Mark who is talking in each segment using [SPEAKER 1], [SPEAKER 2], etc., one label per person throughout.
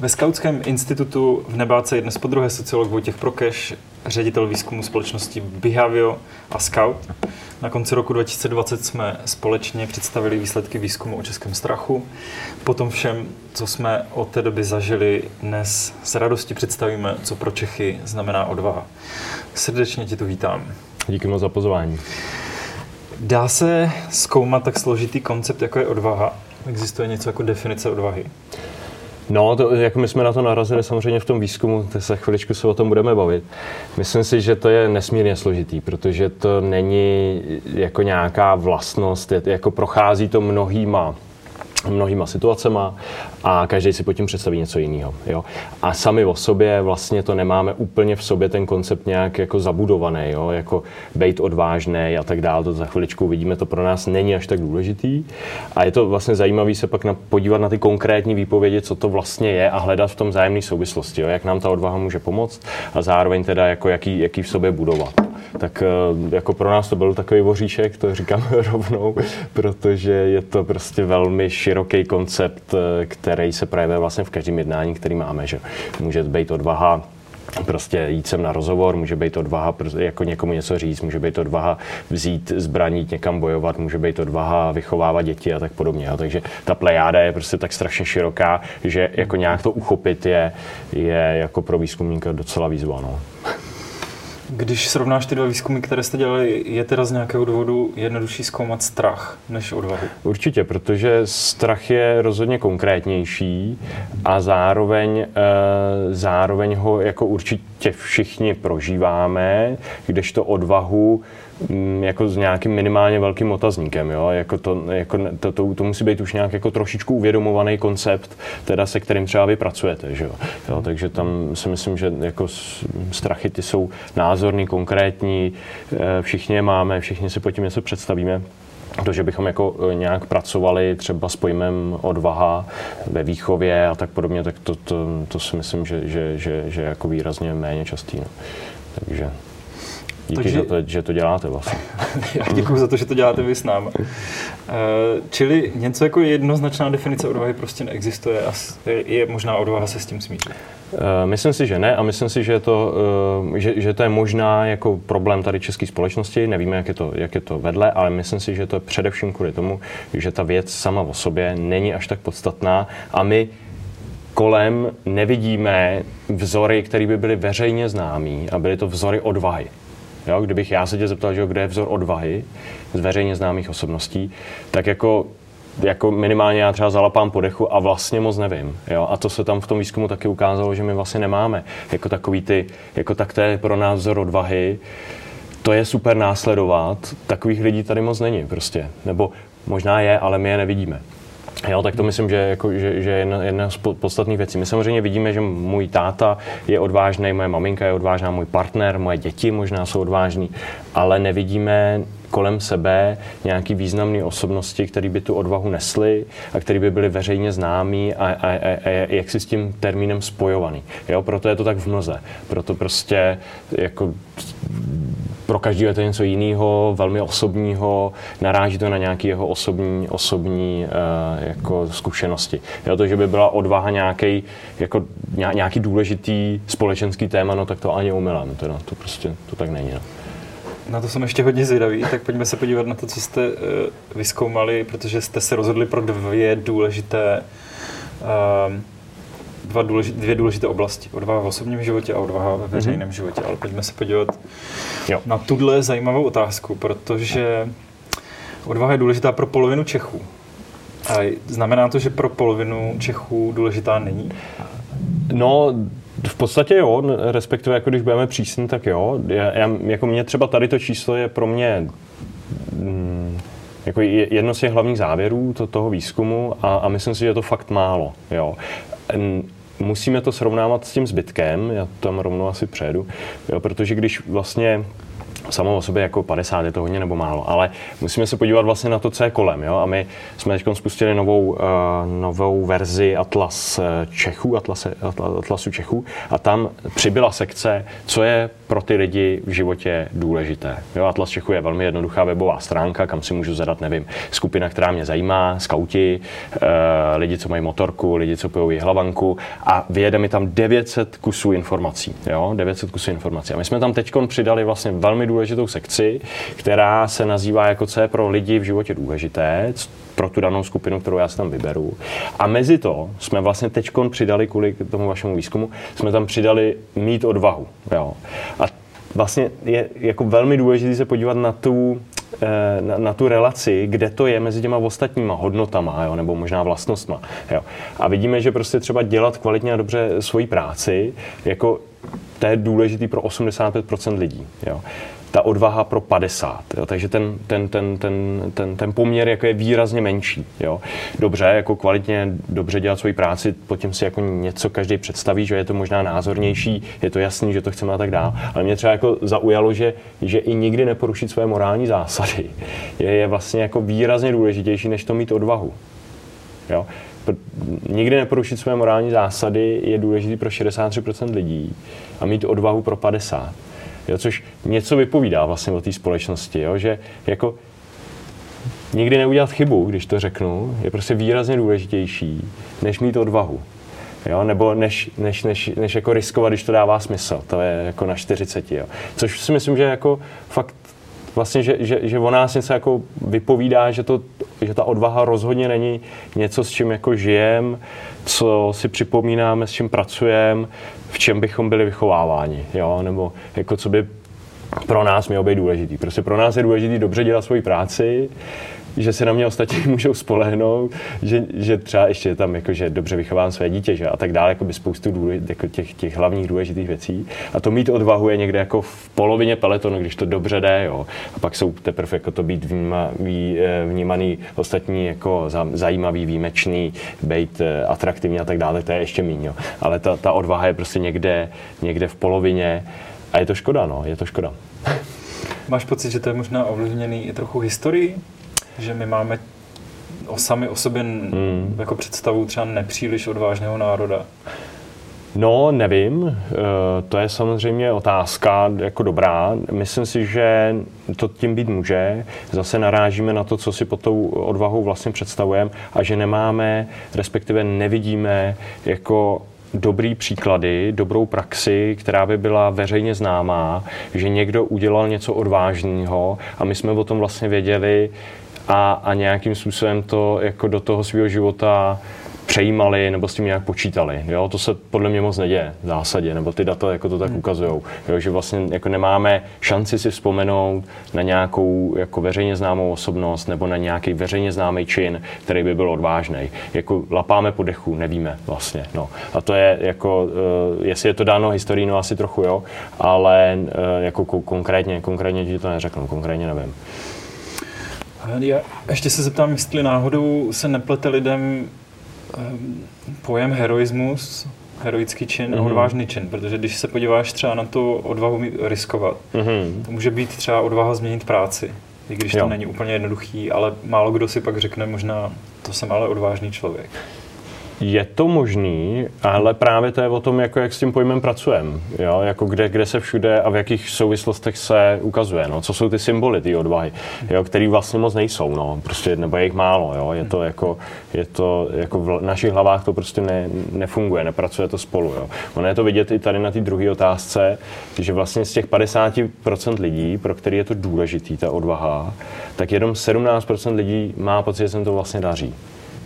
[SPEAKER 1] Ve Skautském institutu v Nebáce je dnes po druhé sociolog Vojtěch Prokeš, ředitel výzkumu společnosti Behavio a Scout. Na konci roku 2020 jsme společně představili výsledky výzkumu o českém strachu. Potom všem, co jsme od té doby zažili, dnes s radostí představíme, co pro Čechy znamená odvaha. Srdečně tě tu vítám.
[SPEAKER 2] Díky moc za pozvání.
[SPEAKER 1] Dá se zkoumat tak složitý koncept, jako je odvaha? Existuje něco jako definice odvahy?
[SPEAKER 2] No, to, jako my jsme na to narazili samozřejmě v tom výzkumu, tak se chviličku se o tom budeme bavit. Myslím si, že to je nesmírně složitý, protože to není jako nějaká vlastnost, je, jako prochází to mnohýma mnohýma situacema a každý si pod tím představí něco jiného. Jo? A sami o sobě vlastně to nemáme úplně v sobě ten koncept nějak jako zabudovaný, jo? jako být odvážný a tak dále, to za chviličku vidíme, to pro nás není až tak důležitý. A je to vlastně zajímavé se pak na, podívat na ty konkrétní výpovědi, co to vlastně je a hledat v tom zájemné souvislosti, jo? jak nám ta odvaha může pomoct a zároveň teda jako jaký, jaký v sobě budovat. Tak eh, jako pro nás to byl takový voříšek, to říkám rovnou, protože je to prostě velmi koncept, eh, který se projevuje vlastně v každém jednání, který máme. Že může být odvaha prostě jít sem na rozhovor, může být odvaha jako někomu něco říct, může být odvaha vzít zbraní, někam bojovat, může být odvaha vychovávat děti a tak podobně. Takže ta plejáda je prostě tak strašně široká, že jako nějak to uchopit je, je jako pro výzkumníka docela výzva. No.
[SPEAKER 1] Když srovnáš ty dva výzkumy, které jste dělali, je teda z nějakého důvodu jednodušší zkoumat strach než odvahu?
[SPEAKER 2] Určitě, protože strach je rozhodně konkrétnější a zároveň, e, zároveň ho jako určitě všichni prožíváme, kdežto odvahu jako s nějakým minimálně velkým otazníkem. Jo? Jako to, jako to, to, to, musí být už nějak jako trošičku uvědomovaný koncept, teda se kterým třeba vy pracujete. Že jo? Jo, takže tam si myslím, že jako strachy ty jsou názorný, konkrétní, eh, všichni je máme, všichni si po tím něco představíme. To, že bychom jako eh, nějak pracovali třeba s pojmem odvaha ve výchově a tak podobně, tak to, to, to si myslím, že, že, že, že jako výrazně méně častý. No. Takže Díky, Takže... za to, že to děláte vlastně.
[SPEAKER 1] Já děkuji za to, že to děláte vy s námi. Uh, čili něco jako jednoznačná definice odvahy prostě neexistuje a je možná odvaha se s tím smířit.
[SPEAKER 2] Uh, myslím si, že ne a myslím si, že to, uh, že, že to je možná jako problém tady české společnosti. Nevíme, jak je, to, jak je to vedle, ale myslím si, že to je především kvůli tomu, že ta věc sama o sobě není až tak podstatná a my kolem nevidíme vzory, které by byly veřejně známý a byly to vzory odvahy. Jo, kdybych já se tě zeptal, že kde je vzor odvahy z veřejně známých osobností, tak jako jako minimálně já třeba zalapám po dechu a vlastně moc nevím. Jo? A to se tam v tom výzkumu taky ukázalo, že my vlastně nemáme. Jako takový ty, jako tak to je pro nás vzor odvahy, to je super následovat, takových lidí tady moc není prostě. Nebo možná je, ale my je nevidíme. Jo, tak to myslím, že, jako, že, že je jedna, jedna z podstatných věcí. My samozřejmě vidíme, že můj táta je odvážný, moje maminka je odvážná, můj partner, moje děti možná jsou odvážní, ale nevidíme kolem sebe nějaký významné osobnosti, které by tu odvahu nesly a které by byly veřejně známí a, a, a, a jak si s tím termínem spojovaný. Jo, proto je to tak v mlze. Proto prostě jako pro každého je to něco jiného, velmi osobního, naráží to na nějaké jeho osobní, osobní uh, jako zkušenosti. Jo, to, že by byla odvaha nějaký, jako nějaký důležitý společenský téma, no tak to ani umylem, teda, to prostě to tak není. No.
[SPEAKER 1] Na to jsem ještě hodně zvědavý, tak pojďme se podívat na to, co jste uh, vyskoumali, protože jste se rozhodli pro dvě důležité uh, dva důležit, dvě důležité oblasti. Odvaha v osobním životě a odvaha ve veřejném mm-hmm. životě. Ale pojďme se podívat jo. na tuhle zajímavou otázku, protože odvaha je důležitá pro polovinu Čechů. A znamená to, že pro polovinu Čechů důležitá není?
[SPEAKER 2] No, v podstatě jo, respektive jako když budeme přísní, tak jo. Já, já, jako mě třeba tady to číslo je pro mě mm, jako jedno z těch hlavních závěrů to, toho výzkumu a, a myslím si, že je to fakt málo. Jo musíme to srovnávat s tím zbytkem, já tam rovnou asi přejdu, jo, protože když vlastně samo o sobě jako 50 je to hodně nebo málo, ale musíme se podívat vlastně na to, co je kolem. Jo? A my jsme teď spustili novou, uh, novou verzi Atlas eh, Čechů, Atlase, Atlasu Čechů a tam přibyla sekce, co je pro ty lidi v životě důležité. Jo? Atlas Čechů je velmi jednoduchá webová stránka, kam si můžu zadat, nevím, skupina, která mě zajímá, skauti, uh, lidi, co mají motorku, lidi, co pijou hlavanku a vyjede mi tam 900 kusů informací. Jo? 900 kusů informací. A my jsme tam teď přidali vlastně velmi důležitou sekci, která se nazývá jako co je pro lidi v životě důležité, pro tu danou skupinu, kterou já si tam vyberu. A mezi to jsme vlastně teď přidali, kvůli tomu vašemu výzkumu, jsme tam přidali mít odvahu. Jo. A vlastně je jako velmi důležité se podívat na tu, eh, na, na tu relaci, kde to je mezi těma ostatníma hodnotama, jo, nebo možná vlastnostma. Jo. A vidíme, že prostě třeba dělat kvalitně a dobře svoji práci, jako to je důležitý pro 85% lidí. Jo ta odvaha pro 50. Jo? Takže ten, ten, ten, ten, ten, ten poměr jako je výrazně menší. Jo? Dobře, jako kvalitně, dobře dělat svoji práci, potom si jako něco každý představí, že je to možná názornější, je to jasný, že to chceme a tak dále. Ale mě třeba jako zaujalo, že, že i nikdy neporušit své morální zásady je, je vlastně jako výrazně důležitější, než to mít odvahu. Jo? Nikdy neporušit své morální zásady je důležitý pro 63% lidí a mít odvahu pro 50%. Jo, což něco vypovídá vlastně o té společnosti, jo, že jako nikdy neudělat chybu, když to řeknu, je prostě výrazně důležitější, než mít odvahu. Jo? Nebo než, než, než, než jako riskovat, když to dává smysl. To je jako na 40. Jo? Což si myslím, že jako fakt vlastně, že, že, že o nás něco jako vypovídá, že, to, že ta odvaha rozhodně není něco, s čím jako žijem, co si připomínáme, s čím pracujeme, v čem bychom byli vychováváni, jo? nebo jako co by pro nás mělo být důležitý. Prostě pro nás je důležité dobře dělat svoji práci, že se na mě ostatní můžou spolehnout, že, že třeba ještě tam jako, že dobře vychovám své dítě že, a tak dále, jako by spoustu důležit, jako těch, těch hlavních důležitých věcí. A to mít odvahu je někde jako v polovině peletonu, když to dobře jde, jo. A pak jsou teprve jako to být vníma, ví, eh, vnímaný ostatní jako zajímavý, výjimečný, být eh, atraktivní a tak dále, to je ještě méně. Ale ta, ta odvaha je prostě někde, někde v polovině a je to škoda, no, je to škoda.
[SPEAKER 1] Máš pocit, že to je možná ovlivněný i trochu historií? Že my máme o sami o sobě hmm. jako představu třeba nepříliš odvážného národa?
[SPEAKER 2] No, nevím. Eh, to je samozřejmě otázka jako dobrá. Myslím si, že to tím být může. Zase narážíme na to, co si pod tou odvahou vlastně představujeme a že nemáme, respektive nevidíme jako dobrý příklady, dobrou praxi, která by byla veřejně známá, že někdo udělal něco odvážného a my jsme o tom vlastně věděli a, a nějakým způsobem to jako do toho svého života přejímali nebo s tím nějak počítali. Jo? To se podle mě moc neděje v zásadě, nebo ty data jako to tak hmm. ukazují. Že vlastně jako nemáme šanci si vzpomenout na nějakou jako veřejně známou osobnost nebo na nějaký veřejně známý čin, který by byl odvážný. Jako lapáme po dechu, nevíme vlastně. No. A to je jako, uh, jestli je to dáno historií, no asi trochu jo, ale uh, jako konkrétně, konkrétně ti to neřeknu, konkrétně nevím.
[SPEAKER 1] Já ještě se zeptám, jestli náhodou se neplete lidem ehm, pojem heroismus, heroický čin mm-hmm. a odvážný čin, protože když se podíváš třeba na tu odvahu riskovat, mm-hmm. to může být třeba odvaha změnit práci, i když jo. to není úplně jednoduchý, ale málo kdo si pak řekne možná, to jsem ale odvážný člověk.
[SPEAKER 2] Je to možný, ale právě to je o tom, jako jak s tím pojmem pracujeme. Jo? Jako kde, kde se všude a v jakých souvislostech se ukazuje. No? Co jsou ty symboly té odvahy, jo? který vlastně moc nejsou. No? Prostě, nebo je jich málo. Jo? Je to jako, je to jako v našich hlavách to prostě ne, nefunguje, nepracuje to spolu. Jo? Ono je to vidět i tady na té druhé otázce, že vlastně z těch 50% lidí, pro který je to důležitý, ta odvaha, tak jenom 17% lidí má pocit, že se to vlastně daří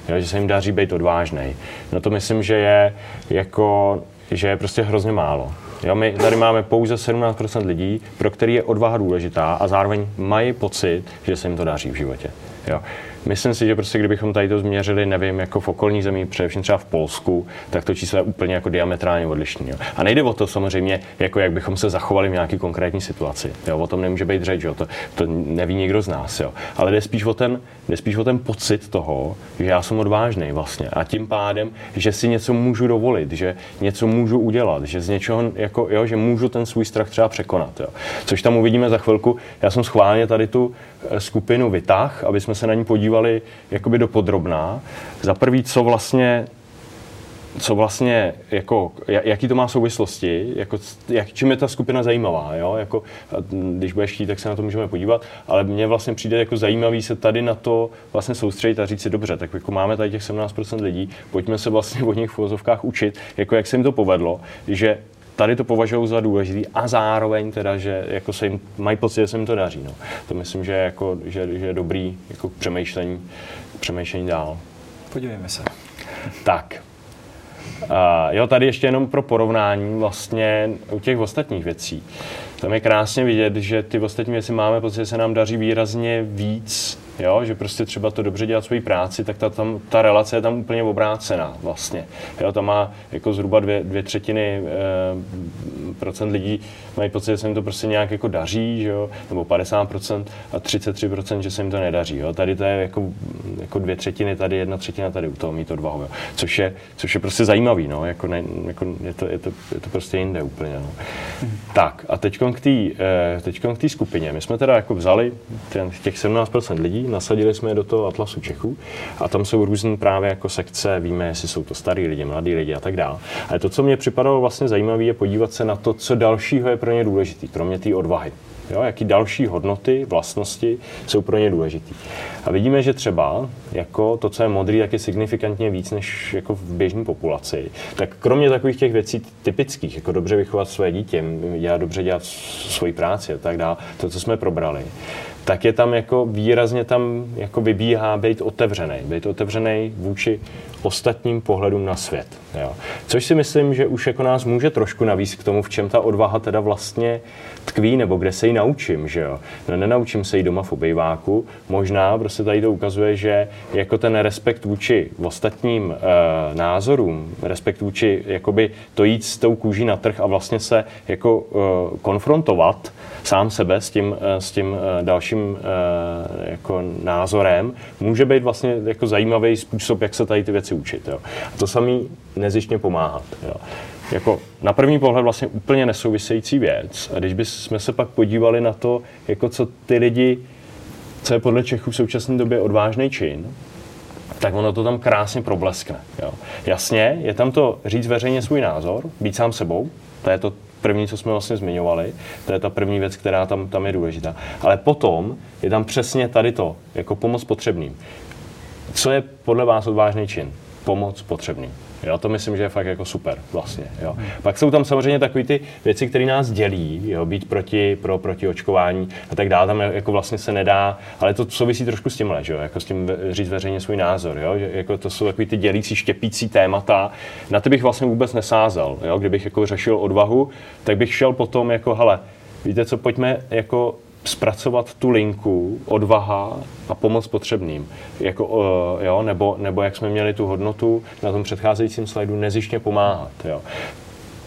[SPEAKER 2] jo, že se jim daří být odvážný. No to myslím, že je jako, že je prostě hrozně málo. Jo, my tady máme pouze 17% lidí, pro který je odvaha důležitá a zároveň mají pocit, že se jim to daří v životě. Jo. Myslím si, že prostě kdybychom tady to změřili, nevím, jako v okolní zemí, především třeba v Polsku, tak to číslo je úplně jako diametrálně odlišný. Jo. A nejde o to samozřejmě, jako jak bychom se zachovali v nějaké konkrétní situaci. Jo. O tom nemůže být řeč, jo. To, to neví nikdo z nás. Jo. Ale jde spíš, o ten, jde spíš o ten pocit toho, že já jsem odvážný vlastně. A tím pádem, že si něco můžu dovolit, že něco můžu udělat, že z něčeho, jako, jo, že můžu ten svůj strach třeba překonat. Jo. Což tam uvidíme za chvilku. Já jsem schválně tady tu skupinu vytah, aby jsme se na ní podívali jakoby do podrobná. Za prvý, co vlastně co vlastně, jako, jaký to má souvislosti, jako, jak, čím je ta skupina zajímavá, jo? Jako, když budeš chtít, tak se na to můžeme podívat, ale mně vlastně přijde jako zajímavý se tady na to vlastně soustředit a říct si, dobře, tak jako máme tady těch 17% lidí, pojďme se vlastně od nich v uvozovkách učit, jako jak se jim to povedlo, že tady to považují za důležitý a zároveň teda, že jako se jim, mají pocit, že se jim to daří. No. To myslím, že, jako, že, že je dobrý jako přemýšlení, přemýšlení dál.
[SPEAKER 1] Podívejme se.
[SPEAKER 2] Tak. Uh, jo, tady ještě jenom pro porovnání vlastně u těch ostatních věcí. Tam je krásně vidět, že ty ostatní věci máme pocit, že se nám daří výrazně víc jo, že prostě třeba to dobře dělat svoji práci, tak ta, tam, ta relace je tam úplně obrácená vlastně. Jo, tam má jako zhruba dvě, dvě třetiny e, procent lidí mají pocit, že se jim to prostě nějak jako daří, že jo, nebo 50% a 33%, že se jim to nedaří. Jo. Tady to je jako, jako dvě třetiny, tady jedna třetina, tady u toho mít odvahu. Jo. Což, je, což je prostě zajímavý, no. jako ne, jako je, to, je, to, je to prostě jinde úplně. No. Tak a teď k té skupině. My jsme teda jako vzali těch 17% lidí, nasadili jsme je do toho Atlasu Čechů a tam jsou různé právě jako sekce, víme, jestli jsou to starý lidi, mladí lidi a tak dále. Ale to, co mě připadalo vlastně zajímavé, je podívat se na to, co dalšího je pro ně důležité, kromě té odvahy. Jo, jaký další hodnoty, vlastnosti jsou pro ně důležité. A vidíme, že třeba jako to, co je modrý, tak je signifikantně víc než jako v běžné populaci. Tak kromě takových těch věcí typických, jako dobře vychovat své dítě, dělat dobře dělat svoji práci a tak dále, to, co jsme probrali, tak je tam jako výrazně tam jako vybíhá být otevřený, být otevřený vůči ostatním pohledům na svět. Jo. Což si myslím, že už jako nás může trošku navíc k tomu, v čem ta odvaha teda vlastně tkví, nebo kde se ji naučím, že jo. No, nenaučím se ji doma v obejváku, možná prostě tady to ukazuje, že jako ten respekt vůči ostatním e, názorům, respekt vůči jakoby to jít s tou kůží na trh a vlastně se jako e, konfrontovat sám sebe s tím, e, s tím e, dalším e, jako názorem, může být vlastně jako zajímavý způsob, jak se tady ty věci učit. Jo. A to samý nezištně pomáhat. Jo jako na první pohled vlastně úplně nesouvisející věc. A když bychom se pak podívali na to, jako co ty lidi, co je podle Čechů v současné době odvážný čin, tak ono to tam krásně probleskne. Jo. Jasně, je tam to říct veřejně svůj názor, být sám sebou, to je to první, co jsme vlastně zmiňovali, to je ta první věc, která tam, tam je důležitá. Ale potom je tam přesně tady to, jako pomoc potřebným. Co je podle vás odvážný čin? Pomoc potřebným. Jo, to myslím, že je fakt jako super vlastně. Jo. Pak jsou tam samozřejmě takové ty věci, které nás dělí, jo, být proti, pro, proti očkování a tak dále. Tam jako vlastně se nedá, ale to souvisí trošku s tímhle, že jo, jako s tím říct veřejně svůj názor. Jo, že jako to jsou takové ty dělící, štěpící témata. Na ty bych vlastně vůbec nesázel. Jo. Kdybych jako řešil odvahu, tak bych šel potom jako, hele, víte co, pojďme jako zpracovat tu linku odvaha a pomoc potřebným. Jako, uh, jo, nebo, nebo jak jsme měli tu hodnotu na tom předcházejícím slajdu, nezištně pomáhat. Jo.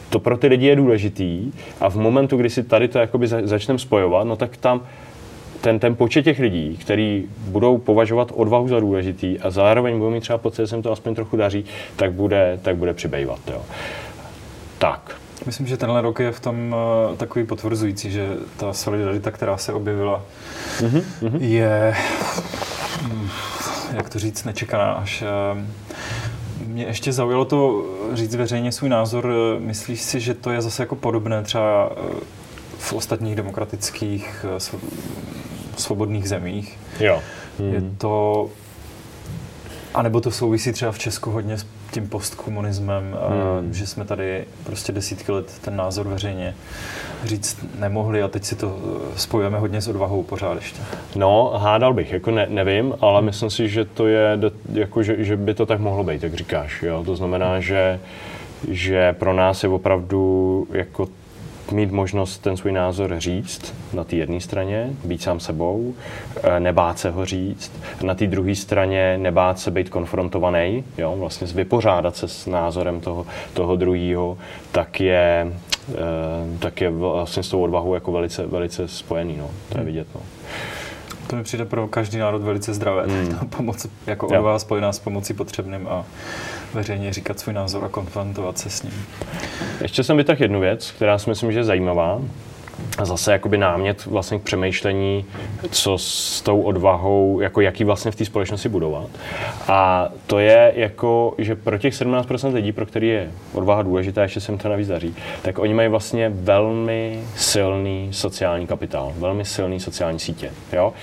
[SPEAKER 2] To pro ty lidi je důležitý a v momentu, kdy si tady to jakoby začneme spojovat, no tak tam ten, ten počet těch lidí, kteří budou považovat odvahu za důležitý a zároveň budou mít třeba pocit, že se to aspoň trochu daří, tak bude, tak bude přibývat. Jo. Tak.
[SPEAKER 1] Myslím, že tenhle rok je v tom uh, takový potvrzující, že ta solidarita, která se objevila, mm-hmm. je, mm, jak to říct, nečekaná až. Uh, mě ještě zaujalo to říct veřejně svůj názor. Myslíš si, že to je zase jako podobné třeba v ostatních demokratických svobodných zemích?
[SPEAKER 2] Jo.
[SPEAKER 1] Mm. Je to a nebo to souvisí třeba v Česku hodně s tím postkomunismem, hmm. že jsme tady prostě desítky let ten názor veřejně říct nemohli a teď si to eh, spojujeme hodně s odvahou pořád ještě.
[SPEAKER 2] No, hádal bych, jako ne, nevím, ale hmm. myslím si, že to je, jako, že, že by to tak mohlo být, jak říkáš. Jo? To znamená, že, že pro nás je opravdu jako mít možnost ten svůj názor říct na té jedné straně, být sám sebou, eh, nebát se ho říct, na té druhé straně nebát se být konfrontovaný, jo, vlastně vypořádat se s názorem toho, toho druhého, tak je, eh, tak je vlastně s tou odvahou jako velice, velice spojený, no. to je hmm. vidět. No.
[SPEAKER 1] To mi přijde pro každý národ velice zdravé. Hmm. pomoc, jako odvaha spojená s pomocí potřebným a veřejně říkat svůj názor a konfrontovat se s ním.
[SPEAKER 2] Ještě jsem vytáhl jednu věc, která si myslím, že je zajímavá zase jakoby námět vlastně k přemýšlení, co s tou odvahou, jako jaký vlastně v té společnosti budovat. A to je jako, že pro těch 17% lidí, pro který je odvaha důležitá, ještě se jim to navíc daří, tak oni mají vlastně velmi silný sociální kapitál, velmi silný sociální sítě. Jo?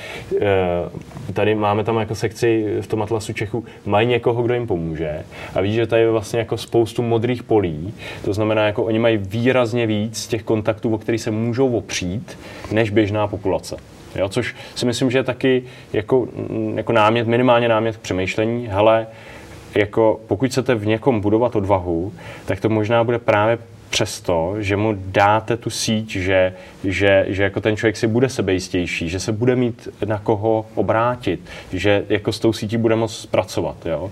[SPEAKER 2] E, tady máme tam jako sekci v tom atlasu Čechu, mají někoho, kdo jim pomůže a vidíš, že tady je vlastně jako spoustu modrých polí, to znamená, jako oni mají výrazně víc těch kontaktů, o kterých se můžou můžou opřít než běžná populace. Jo, což si myslím, že je taky jako, mm, jako námět, minimálně námět k přemýšlení. Hele, jako pokud chcete v někom budovat odvahu, tak to možná bude právě přesto, že mu dáte tu síť, že, že, že jako ten člověk si bude sebejistější, že se bude mít na koho obrátit, že jako s tou sítí bude moct pracovat. Jo?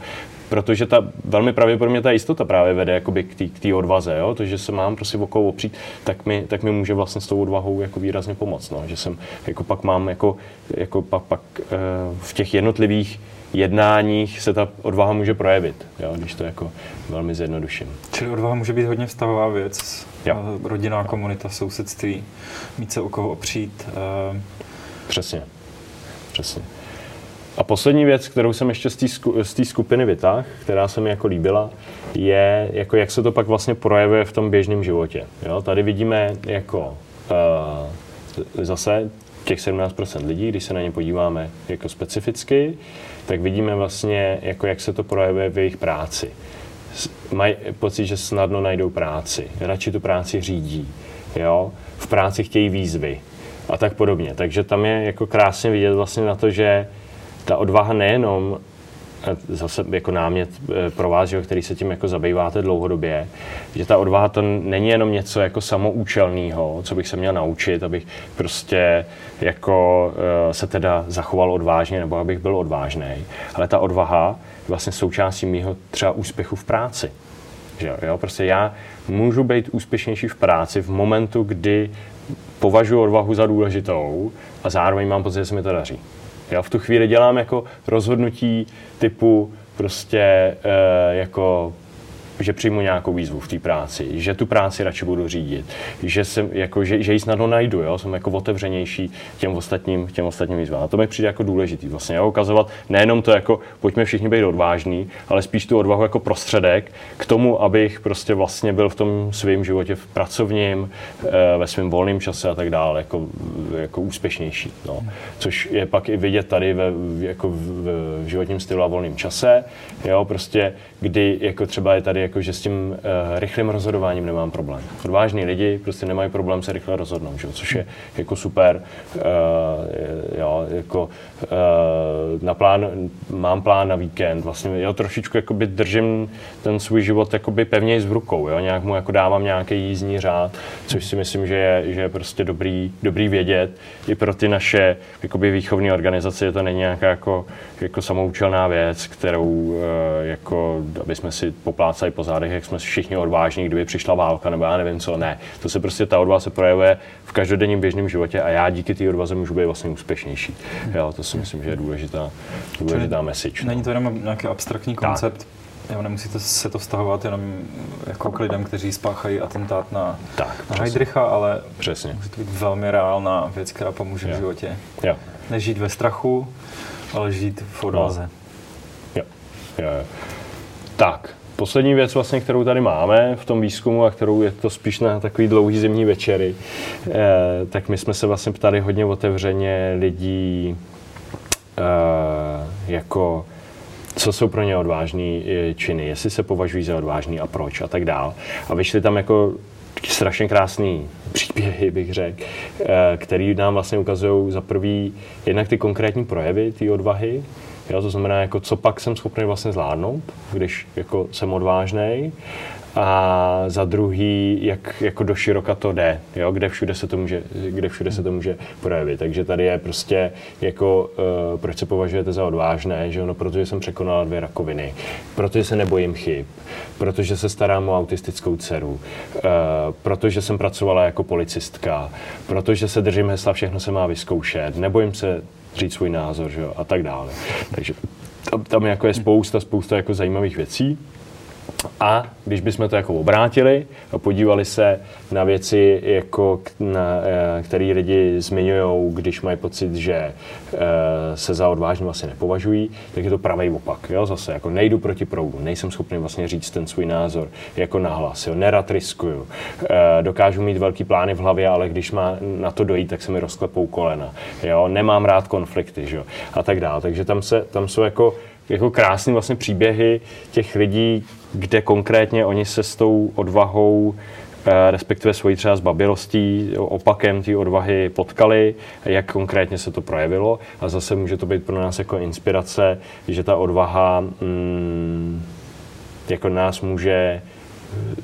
[SPEAKER 2] Protože ta velmi pravděpodobně ta jistota právě vede jakoby k té odvaze, jo? to, že se mám prostě o koho opřít, tak mi, tak mi může vlastně s tou odvahou jako výrazně pomoct, no? že jsem jako pak mám jako, jako pak, pak uh, v těch jednotlivých jednáních se ta odvaha může projevit, jo? když to jako velmi zjednoduším.
[SPEAKER 1] Čili odvaha může být hodně vztahová věc, jo. Eh, rodinná komunita, sousedství, mít se o koho opřít. Uh...
[SPEAKER 2] Přesně, přesně. A poslední věc, kterou jsem ještě z té skupiny vytáhl, která se mi jako líbila, je, jako jak se to pak vlastně projevuje v tom běžném životě. Jo? Tady vidíme jako uh, zase těch 17% lidí, když se na ně podíváme jako specificky, tak vidíme vlastně, jako jak se to projevuje v jejich práci. Mají pocit, že snadno najdou práci, radši tu práci řídí, jo? v práci chtějí výzvy a tak podobně. Takže tam je jako krásně vidět vlastně na to, že ta odvaha nejenom zase jako námět eh, pro vás, že, který se tím jako zabýváte dlouhodobě, že ta odvaha to není jenom něco jako samoučelného, co bych se měl naučit, abych prostě jako eh, se teda zachoval odvážně nebo abych byl odvážný, ale ta odvaha je vlastně součástí mého třeba úspěchu v práci. Že jo? Prostě já můžu být úspěšnější v práci v momentu, kdy považuji odvahu za důležitou a zároveň mám pocit, že se mi to daří. Já v tu chvíli dělám jako rozhodnutí typu prostě e, jako že přijmu nějakou výzvu v té práci, že tu práci radši budu řídit, že, jsem, jako, že, že ji snadno najdu, jo? jsem jako otevřenější těm ostatním, těm ostatním výzvám. A to mi přijde jako důležitý vlastně, jo? ukazovat nejenom to jako pojďme všichni být odvážní, ale spíš tu odvahu jako prostředek k tomu, abych prostě vlastně byl v tom svém životě v pracovním, eh, ve svém volném čase a tak dále, jako, jako úspěšnější. No. Což je pak i vidět tady ve, jako v, v životním stylu a volném čase, jo? prostě kdy jako třeba je tady jako že s tím uh, rychlým rozhodováním nemám problém. Odvážní lidi prostě nemají problém se rychle rozhodnout, že? což je jako super. Uh, jo, jako, uh, na plán, mám plán na víkend, vlastně jo, trošičku jakoby držím ten svůj život jakoby pevněji v rukou, jo? nějak mu jako dávám nějaký jízdní řád, což si myslím, že je, že je prostě dobrý, dobrý vědět. I pro ty naše jakoby výchovné organizace to není nějaká jako, jako samoučelná věc, kterou uh, jako, aby jsme si poplácali po zádech, jak jsme všichni odvážní, kdyby přišla válka, nebo já nevím co, ne. To se prostě ta odvaha se projevuje v každodenním běžném životě a já díky té odvaze můžu být vlastně úspěšnější. Jo, to si myslím, že je důležitá, důležitá message.
[SPEAKER 1] Není to jenom nějaký abstraktní koncept, tak. Jo, nemusíte se to vztahovat jenom jako k lidem, kteří spáchají atentát na, tak, na Heidricha, ale
[SPEAKER 2] přesně.
[SPEAKER 1] může to být velmi reálná věc, která pomůže jo. v životě.
[SPEAKER 2] Jo.
[SPEAKER 1] Nežít ve strachu, ale žít v odvaze. No.
[SPEAKER 2] Jo. Jo, jo. Tak, Poslední věc, vlastně, kterou tady máme v tom výzkumu a kterou je to spíš na takový dlouhý zimní večery, eh, tak my jsme se vlastně ptali hodně otevřeně lidí eh, jako co jsou pro ně odvážné eh, činy, jestli se považují za odvážný a proč a tak dál. A vyšly tam jako strašně krásný příběhy, bych řekl, který nám vlastně ukazují za prvý jednak ty konkrétní projevy té odvahy, Jo, to znamená, jako co pak jsem schopný vlastně zvládnout, když jako jsem odvážný. A za druhý, jak jako do široka to jde, jo? Kde, všude se to může, kde všude se to může projevit. Takže tady je prostě jako, uh, proč se považujete za odvážné, že ono, protože jsem překonala dvě rakoviny, protože se nebojím chyb, protože se starám o autistickou dceru, uh, protože jsem pracovala jako policistka, protože se držím hesla, všechno se má vyzkoušet, nebojím se říct svůj názor, že jo? a tak dále. Takže tam, tam jako je spousta, spousta jako zajímavých věcí. A když bychom to jako obrátili a podívali se na věci, jako na, eh, které lidi zmiňují, když mají pocit, že eh, se za odvážně vlastně nepovažují, tak je to pravý opak. Jo? Zase jako nejdu proti proudu, nejsem schopný vlastně říct ten svůj názor jako nahlas, jo? nerad riskuju. Eh, dokážu mít velký plány v hlavě, ale když má na to dojít, tak se mi rozklepou kolena. Jo? Nemám rád konflikty že? a tak dále. Takže tam, se, tam jsou jako jako krásné vlastně příběhy těch lidí, kde konkrétně oni se s tou odvahou eh, respektive svojí třeba zbabilostí, opakem té odvahy potkali, jak konkrétně se to projevilo. A zase může to být pro nás jako inspirace, že ta odvaha mm, jako nás může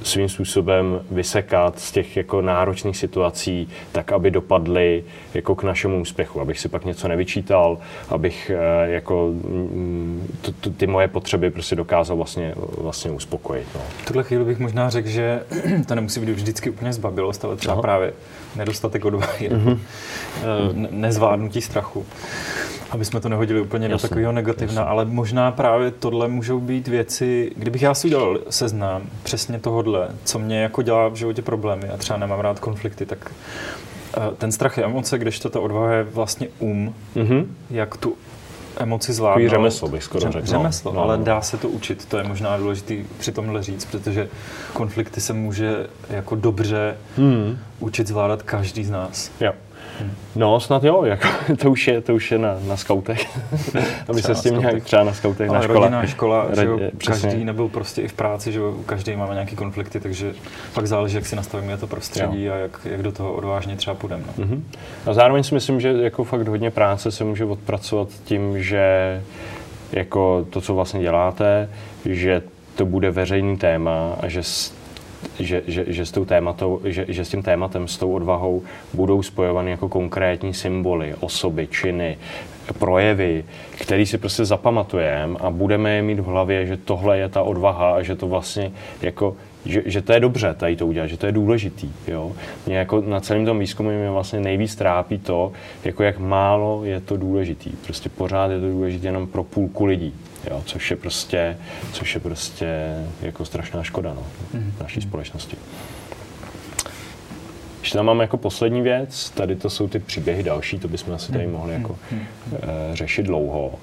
[SPEAKER 2] svým způsobem vysekat z těch jako náročných situací, tak aby dopadly jako k našemu úspěchu, abych si pak něco nevyčítal, abych eh, jako mm, t, t, ty moje potřeby prostě dokázal vlastně, vlastně uspokojit. No.
[SPEAKER 1] V tuhle chvíli bych možná řekl, že to nemusí být vždycky úplně zbabilost, ale třeba Aha. právě nedostatek odvahy, mm-hmm. nezvládnutí strachu aby jsme to nehodili úplně jasně, do takového negativna, jasně. ale možná právě tohle můžou být věci, kdybych já si udělal seznam přesně tohodle, co mě jako dělá v životě problémy a třeba nemám rád konflikty, tak eh, ten strach je emoce, kdežto ta odvaha je vlastně um, mm-hmm. jak tu emoci zvládnout. Takový
[SPEAKER 2] řemeslo bych skoro řekl.
[SPEAKER 1] Řemeslo, no, ale no. dá se to učit, to je možná důležité při tomhle říct, protože konflikty se může jako dobře hmm. učit zvládat každý z nás.
[SPEAKER 2] Jo. No, snad jo, jako, to už je, to už je na, na skautech, aby se s tím nějak třeba na skautech,
[SPEAKER 1] Ale
[SPEAKER 2] na škole.
[SPEAKER 1] rodina, škola, že jo, každý nebyl prostě i v práci, že jo, každý máme nějaký konflikty, takže pak záleží, jak si nastavíme to prostředí jo. a jak, jak do toho odvážně třeba půjdeme. No. Mm-hmm.
[SPEAKER 2] A zároveň si myslím, že jako fakt hodně práce se může odpracovat tím, že jako to, co vlastně děláte, že to bude veřejný téma a že že, že, že, s tou tématou, že, že s tím tématem, s tou odvahou budou spojovány jako konkrétní symboly, osoby, činy, projevy, který si prostě zapamatujeme a budeme je mít v hlavě, že tohle je ta odvaha a že to vlastně jako že, že to je dobře tady to udělat, že to je důležitý. Jo? Mě jako na celém tom výzkumu mě vlastně nejvíc trápí to, jako jak málo je to důležitý. Prostě pořád je to důležité jenom pro půlku lidí jo, což je prostě, což je prostě jako strašná škoda no, mm. naší společnosti. Ještě tam máme jako poslední věc, tady to jsou ty příběhy další, to bychom asi tady mhm. mohli jako mm. uh, řešit dlouho.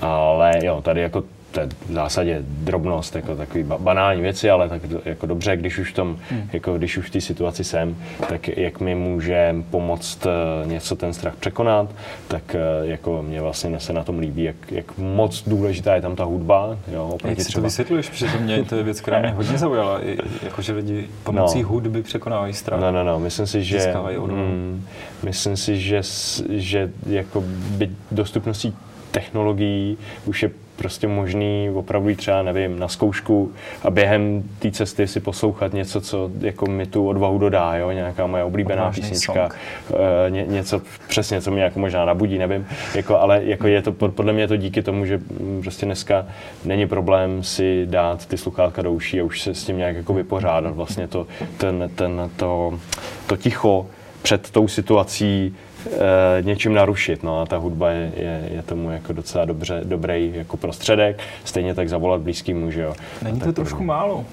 [SPEAKER 2] Ale jo, tady jako to je v zásadě drobnost, jako takový banální věci, ale tak jako dobře, když už v tom, hmm. jako když už v té situaci jsem, tak jak mi může pomoct eh, něco ten strach překonat, tak eh, jako mě vlastně se na tom líbí, jak, jak moc důležitá je tam ta hudba. Jo,
[SPEAKER 1] jak si třeba... to vysvětluješ, protože to, mě, to je věc, která mě hodně zaujala, jakože lidi pomocí no. hudby překonávají strach.
[SPEAKER 2] No, no, no, myslím si, že, mm, myslím si, že, že jako by dostupností technologií už je prostě možný opravdu třeba, nevím, na zkoušku a během té cesty si poslouchat něco, co jako mi tu odvahu dodá, jo? nějaká moje oblíbená Odvážný písnička, uh, ně, něco přesně, co mě jako možná nabudí, nevím, jako, ale jako je to, podle mě je to díky tomu, že prostě dneska není problém si dát ty sluchátka do uší a už se s tím nějak jako vypořádat, vlastně to, ten, ten, to, to ticho před tou situací e, něčím narušit. No a ta hudba je, je, je tomu jako docela dobře, dobrý jako prostředek. Stejně tak zavolat blízký muž, jo.
[SPEAKER 1] Není to trošku podobně. málo?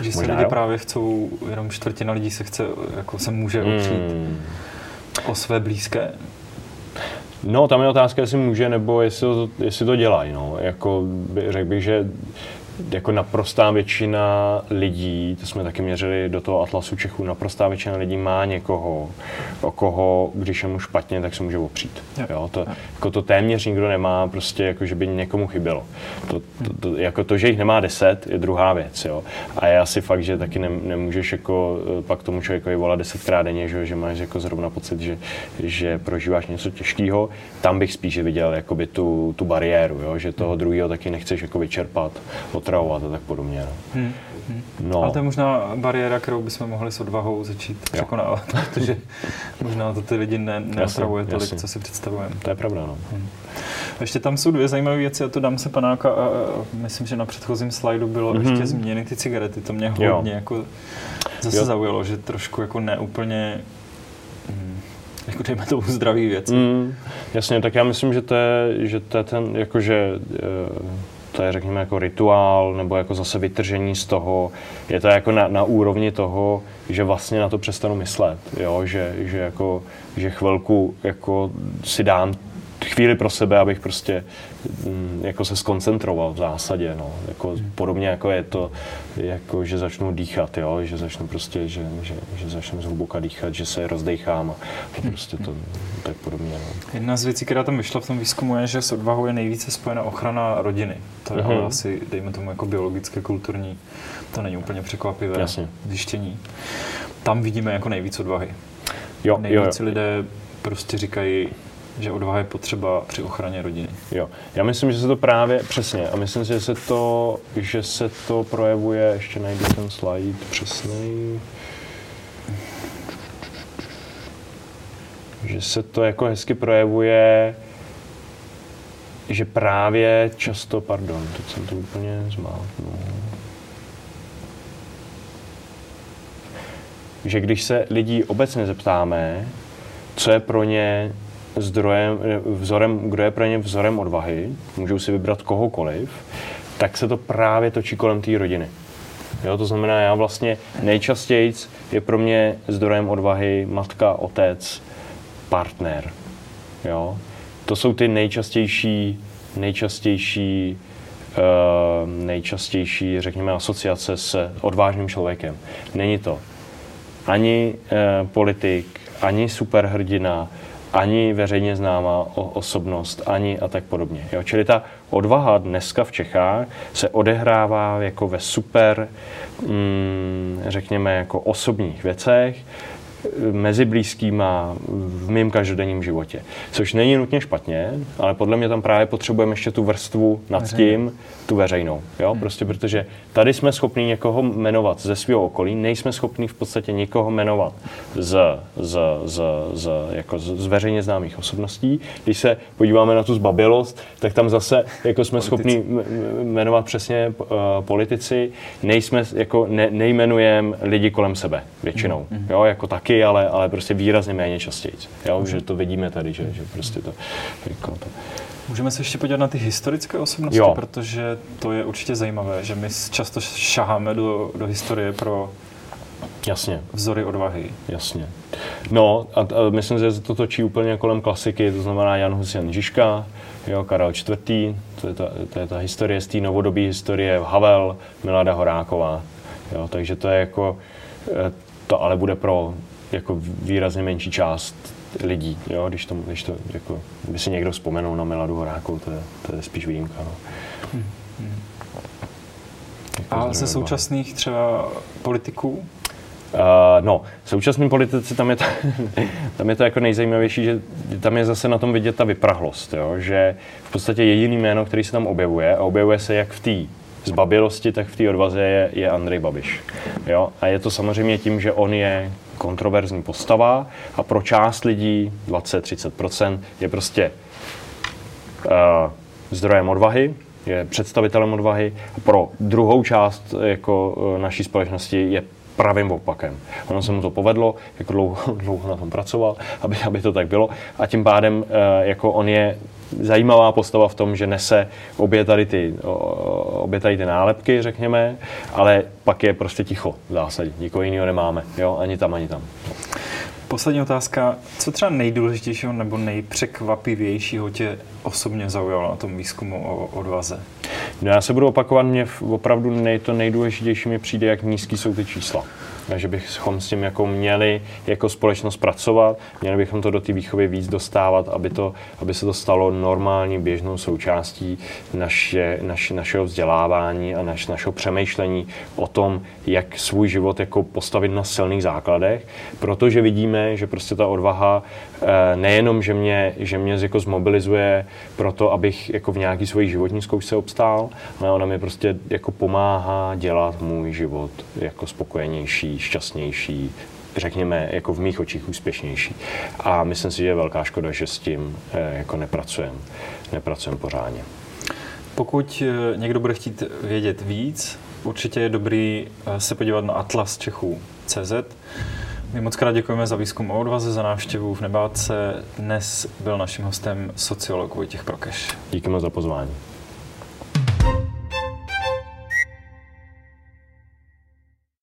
[SPEAKER 1] Že se lidi jo? právě chcou, jenom čtvrtina lidí se chce, jako se může opřít hmm. o své blízké.
[SPEAKER 2] No, tam je otázka, jestli může, nebo jestli to, jestli to dělají. No. Jako, řekl bych, že jako naprostá většina lidí, to jsme taky měřili do toho Atlasu Čechů, naprostá většina lidí má někoho, o koho, když je mu špatně, tak se může opřít. Jo. Jo, to, jako to téměř nikdo nemá, prostě jako, že by někomu chybělo. To, to, to, jako to, že jich nemá deset, je druhá věc. Jo. A je asi fakt, že taky ne, nemůžeš jako eh, pak tomu člověku volat desetkrát denně, že, že máš jako zrovna pocit, že, že prožíváš něco těžkého. Tam bych spíše viděl jakoby tu, tu bariéru, jo, že toho druhého taky nechceš jako vyčerpat od otravovat a tak podobně. No. Hmm.
[SPEAKER 1] No. Ale to je možná bariéra, kterou bychom mohli s odvahou začít jo. překonávat, protože možná to ty lidi ne, neotravuje tolik, jasně. co si představujeme.
[SPEAKER 2] To je pravda, no. Hmm.
[SPEAKER 1] Ještě tam jsou dvě zajímavé věci, a to dám se panáka, a, a myslím, že na předchozím slajdu bylo mm-hmm. ještě změny ty cigarety, to mě hodně jo. jako zase jo. zaujalo, že trošku jako neúplně hm, jako dejme tomu zdraví věci. Mm,
[SPEAKER 2] jasně, tak já myslím, že to je, že to je ten, jakože to je řekněme jako rituál nebo jako zase vytržení z toho. Je to jako na, na úrovni toho, že vlastně na to přestanu myslet, jo? Že, že, jako, že chvilku jako si dám chvíli pro sebe, abych prostě mm, jako se skoncentroval v zásadě, no. Jako, podobně jako je to, jako, že začnu dýchat, jo? že začnu prostě, že, že, že začnu zhluboka dýchat, že se rozdechám a, prostě to tak podobně. No.
[SPEAKER 1] Jedna z věcí, která tam vyšla v tom výzkumu, je, že s odvahou je nejvíce spojena ochrana rodiny. To je uh-huh. asi, dejme tomu, jako biologické, kulturní, to není úplně překvapivé Jasně. zjištění. Tam vidíme jako nejvíc odvahy. Jo, Nejvíc jo, jo. lidé prostě říkají, že odvaha je potřeba při ochraně rodiny.
[SPEAKER 2] Jo, já myslím, že se to právě, přesně, a myslím si, že se to, že se to projevuje, ještě najdu ten slide přesný, že se to jako hezky projevuje, že právě často, pardon, teď jsem to úplně zmátnul. Že když se lidí obecně zeptáme, co je pro ně zdrojem, vzorem, kdo je pro ně vzorem odvahy, můžou si vybrat kohokoliv, tak se to právě točí kolem té rodiny. Jo, to znamená, já vlastně nejčastěji je pro mě zdrojem odvahy matka, otec, partner. Jo? To jsou ty nejčastější, nejčastější, uh, nejčastější, řekněme, asociace s odvážným člověkem. Není to ani uh, politik, ani superhrdina, ani veřejně známá osobnost, ani a tak podobně. Jo? Čili ta odvaha dneska v Čechách se odehrává jako ve super, mm, řekněme, jako osobních věcech, mezi blízkýma v mém každodenním životě. Což není nutně špatně, ale podle mě tam právě potřebujeme ještě tu vrstvu nad Veřejný. tím, tu veřejnou. Jo? Hmm. Prostě protože tady jsme schopni někoho jmenovat ze svého okolí, nejsme schopni v podstatě někoho jmenovat z, z, z, z, jako z, z veřejně známých osobností. Když se podíváme na tu zbabilost, tak tam zase jako jsme politici. schopni jmenovat přesně uh, politici, nejsme, jako ne, nejmenujeme lidi kolem sebe většinou. Hmm. Jo? Jako taky, ale, ale prostě výrazně méně častěji. Jo? Že to vidíme tady, že, že prostě to, jako to
[SPEAKER 1] Můžeme se ještě podívat na ty historické osobnosti, jo. protože to je určitě zajímavé, že my často šaháme do, do historie pro
[SPEAKER 2] Jasně.
[SPEAKER 1] vzory odvahy.
[SPEAKER 2] Jasně. No a, a myslím, že to točí úplně kolem klasiky, to znamená Jan Husjan Žižka, jo, Karel IV., to je ta, to je ta historie z té novodobí historie, Havel, Milada Horáková. Jo, takže to je jako, eh, to ale bude pro jako výrazně menší část lidí, jo, když, to, když to, jako, by si někdo vzpomenul na Miladu Horákou, to je, to je spíš výjimka. No. Hmm. Hmm.
[SPEAKER 1] Jako A ze současných třeba politiků?
[SPEAKER 2] Uh, no, současní politici, tam je, to, tam je to jako nejzajímavější, že tam je zase na tom vidět ta vyprahlost, jo? že v podstatě jediný jméno, který se tam objevuje, a objevuje se jak v té zbabilosti, tak v té odvaze je, je Andrej Babiš. Jo? A je to samozřejmě tím, že on je kontroverzní postava a pro část lidí, 20-30%, je prostě uh, zdrojem odvahy, je představitelem odvahy. A pro druhou část jako uh, naší společnosti je pravým opakem. Ono se mu to povedlo, jako dlouho, dlouho na tom pracoval, aby, aby to tak bylo. A tím pádem jako on je zajímavá postava v tom, že nese obě tady ty, obě tady ty nálepky, řekněme, ale pak je prostě ticho v zásadě. Nikoho jiného nemáme, jo? ani tam, ani tam.
[SPEAKER 1] Poslední otázka. Co třeba nejdůležitějšího nebo nejpřekvapivějšího tě osobně zaujalo na tom výzkumu o odvaze?
[SPEAKER 2] No já se budu opakovat, mě opravdu nej, to nejdůležitější mi přijde, jak nízký jsou ty čísla že bychom s tím jako měli jako společnost pracovat, měli bychom to do té výchovy víc dostávat, aby, to, aby se to stalo normální běžnou součástí naše, naše, našeho vzdělávání a naš, našeho přemýšlení o tom, jak svůj život jako postavit na silných základech, protože vidíme, že prostě ta odvaha eh, nejenom, že mě, že mě jako zmobilizuje pro to, abych jako v nějaký svojí životní zkoušce obstál, ale ona mi prostě jako pomáhá dělat můj život jako spokojenější, šťastnější, řekněme, jako v mých očích úspěšnější. A myslím si, že je velká škoda, že s tím eh, jako nepracujeme, nepracujeme pořádně.
[SPEAKER 1] Pokud eh, někdo bude chtít vědět víc, určitě je dobrý eh, se podívat na Atlas Čechů CZ. My moc krát děkujeme za výzkum o odvaze, za návštěvu v Nebáce. Dnes byl naším hostem sociolog Vojtěch Prokeš.
[SPEAKER 2] Díky moc za pozvání.